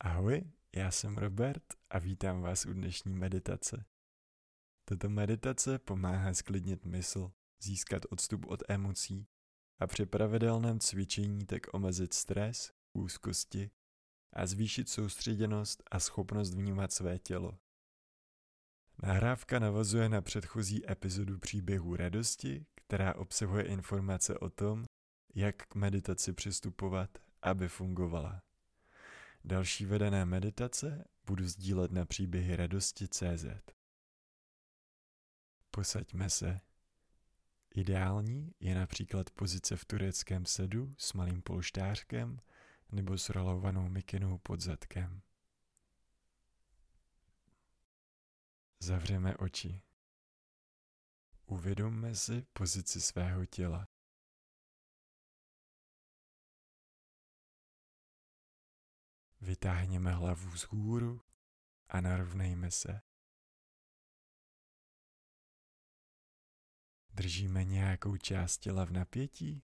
Ahoj, já jsem Robert a vítám vás u dnešní meditace. Tato meditace pomáhá sklidnit mysl, získat odstup od emocí a při pravidelném cvičení tak omezit stres, úzkosti a zvýšit soustředěnost a schopnost vnímat své tělo. Nahrávka navazuje na předchozí epizodu příběhu radosti, která obsahuje informace o tom, jak k meditaci přistupovat, aby fungovala. Další vedené meditace budu sdílet na příběhy radosti CZ. Posaďme se. Ideální je například pozice v tureckém sedu s malým polštářkem nebo s rolovanou mikinou pod zadkem. Zavřeme oči. Uvědomme si pozici svého těla. Vytáhněme hlavu z hůru a narovnejme se. Držíme nějakou část těla v napětí?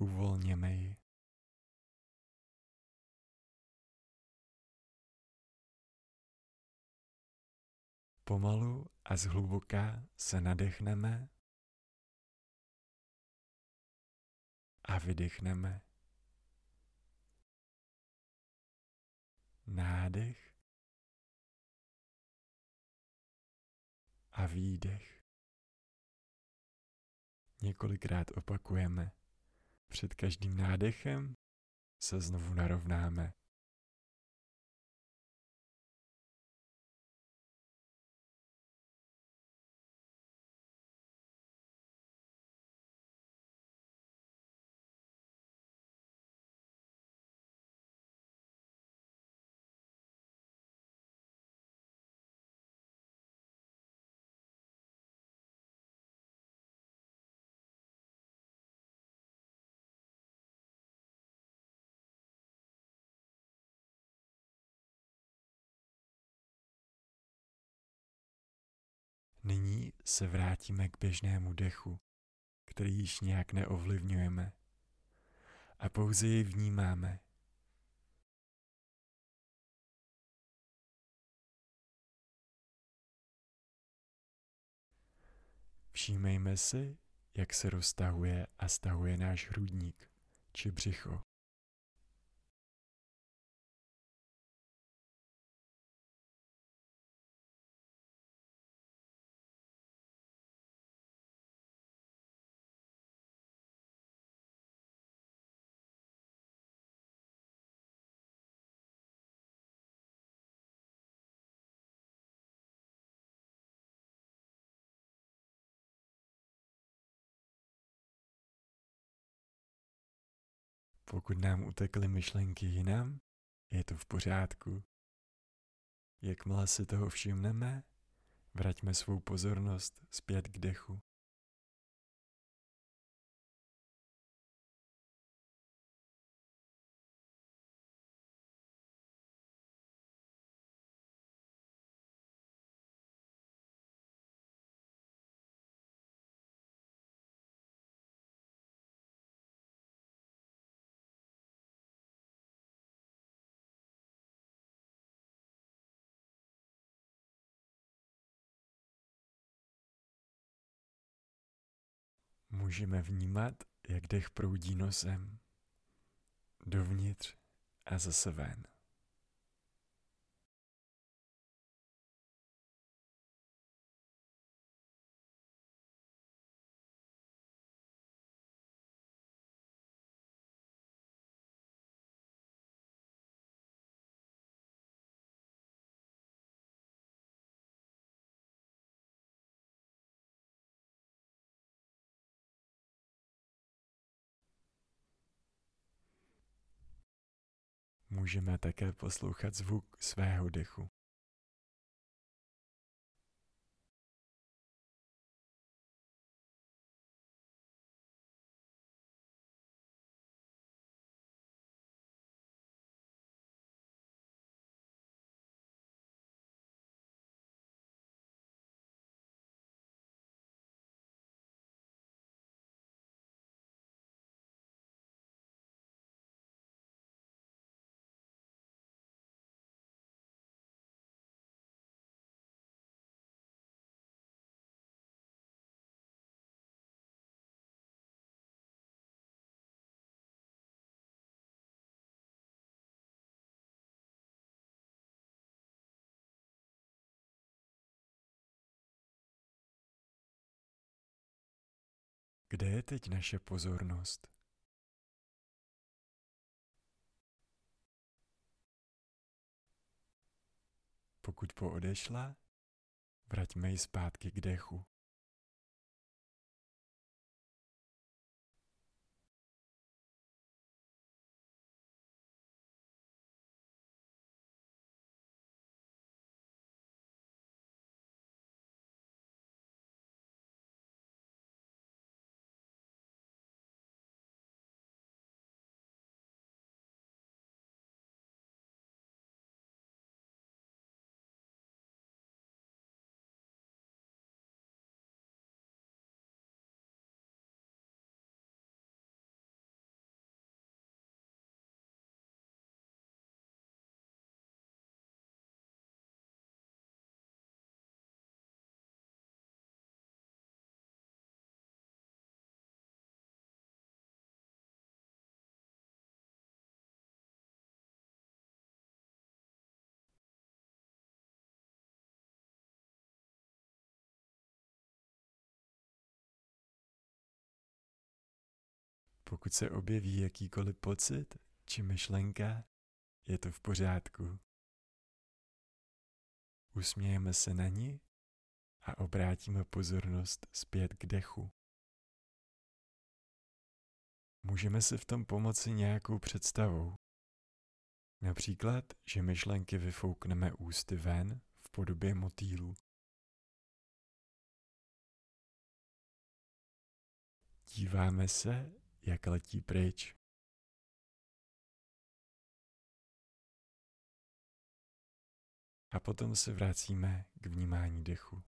Uvolněme ji. Pomalu a zhluboka se nadechneme a vydechneme. Nádech a výdech. Několikrát opakujeme. Před každým nádechem se znovu narovnáme. Nyní se vrátíme k běžnému dechu, který již nějak neovlivňujeme a pouze jej vnímáme. Všímejme si, jak se roztahuje a stahuje náš hrudník či břicho. Pokud nám utekly myšlenky jinam, je to v pořádku. Jakmile si toho všimneme, vraťme svou pozornost zpět k dechu. Můžeme vnímat, jak dech proudí nosem dovnitř a zase ven. Můžeme také poslouchat zvuk svého dechu. Kde je teď naše pozornost? Pokud poodešla, vraťme ji zpátky k dechu. Pokud se objeví jakýkoliv pocit či myšlenka, je to v pořádku. Usmějeme se na ní a obrátíme pozornost zpět k dechu. Můžeme si v tom pomoci nějakou představou. Například, že myšlenky vyfoukneme ústy ven v podobě motýlů. Díváme se, jak letí pryč. A potom se vracíme k vnímání dechu.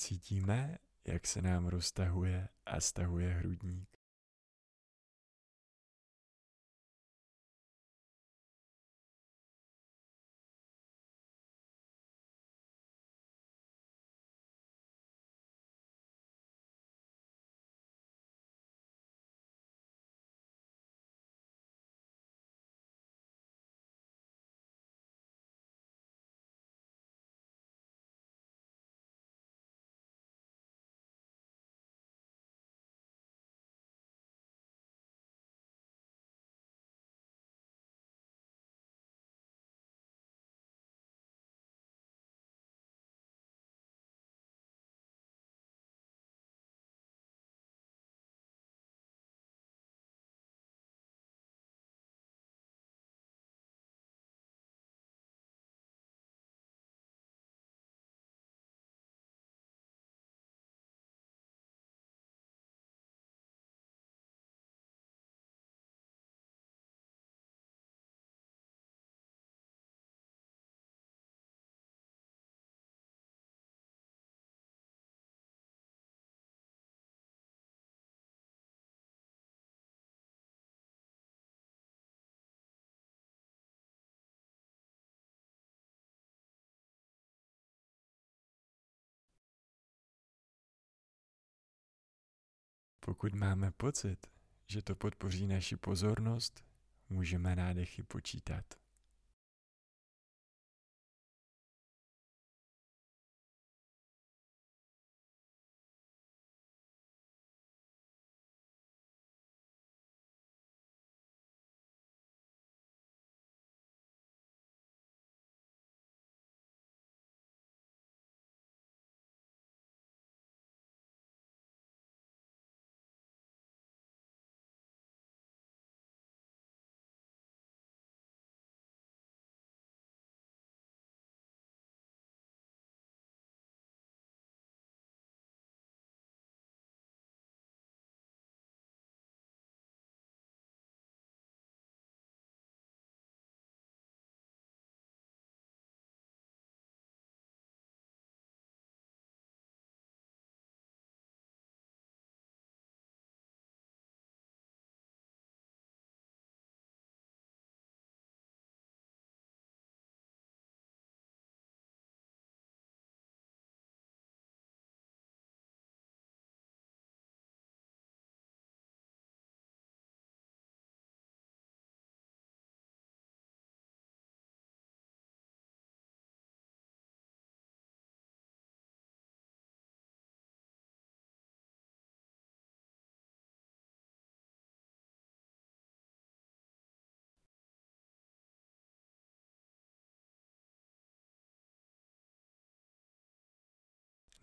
Cítíme, jak se nám roztahuje a stahuje hrudník. Pokud máme pocit, že to podpoří naši pozornost, můžeme nádechy počítat.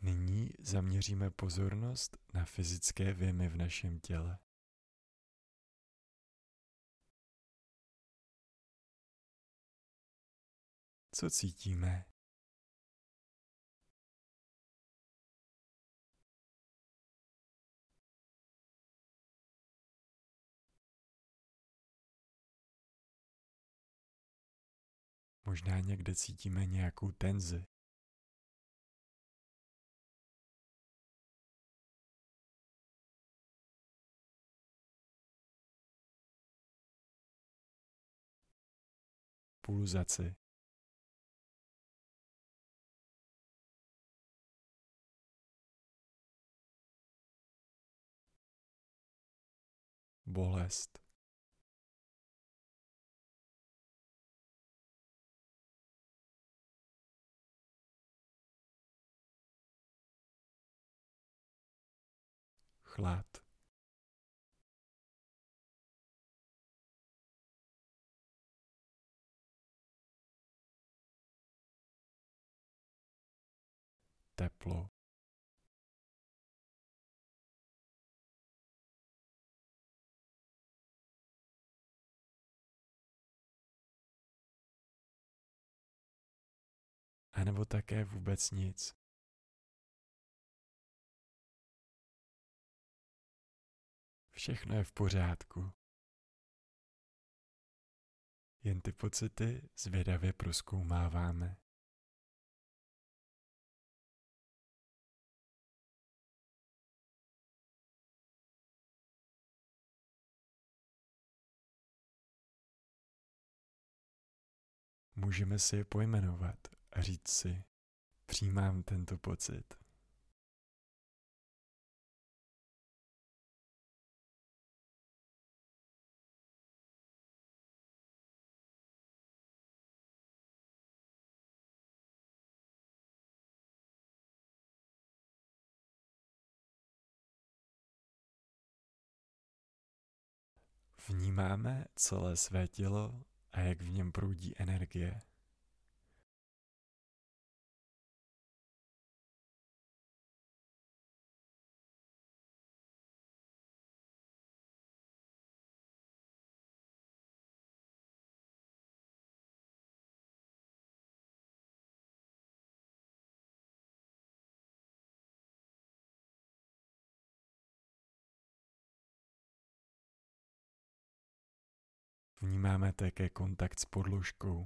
Nyní zaměříme pozornost na fyzické věmy v našem těle. Co cítíme? Možná někde cítíme nějakou tenzi. Pulzaci. Bolest. Chlad. Teplo. A nebo také vůbec nic. Všechno je v pořádku. Jen ty pocity zvědavě proskoumáváme. Můžeme si je pojmenovat a říct si, přijímám tento pocit. Vnímáme celé své tělo a jak v něm proudí energie. Vnímáme také kontakt s podložkou.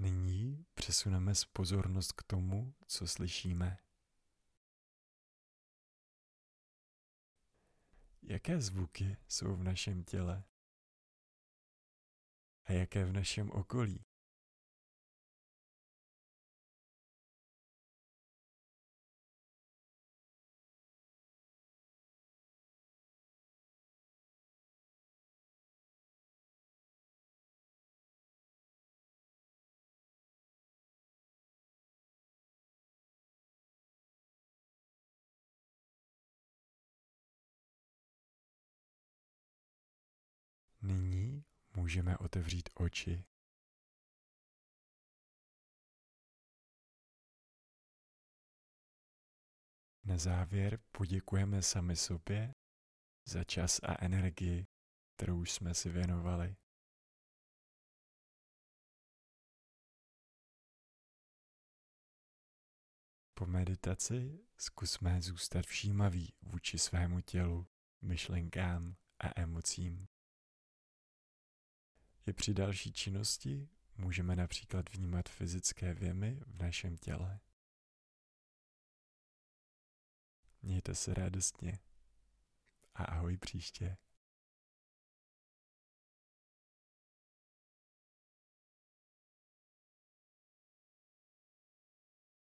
Nyní přesuneme pozornost k tomu, co slyšíme. Jaké zvuky jsou v našem těle? A jaké v našem okolí? Nyní můžeme otevřít oči. Na závěr poděkujeme sami sobě za čas a energii, kterou jsme si věnovali. Po meditaci zkusme zůstat všímaví vůči svému tělu, myšlenkám a emocím. I při další činnosti můžeme například vnímat fyzické věmy v našem těle. Mějte se radostně a ahoj příště.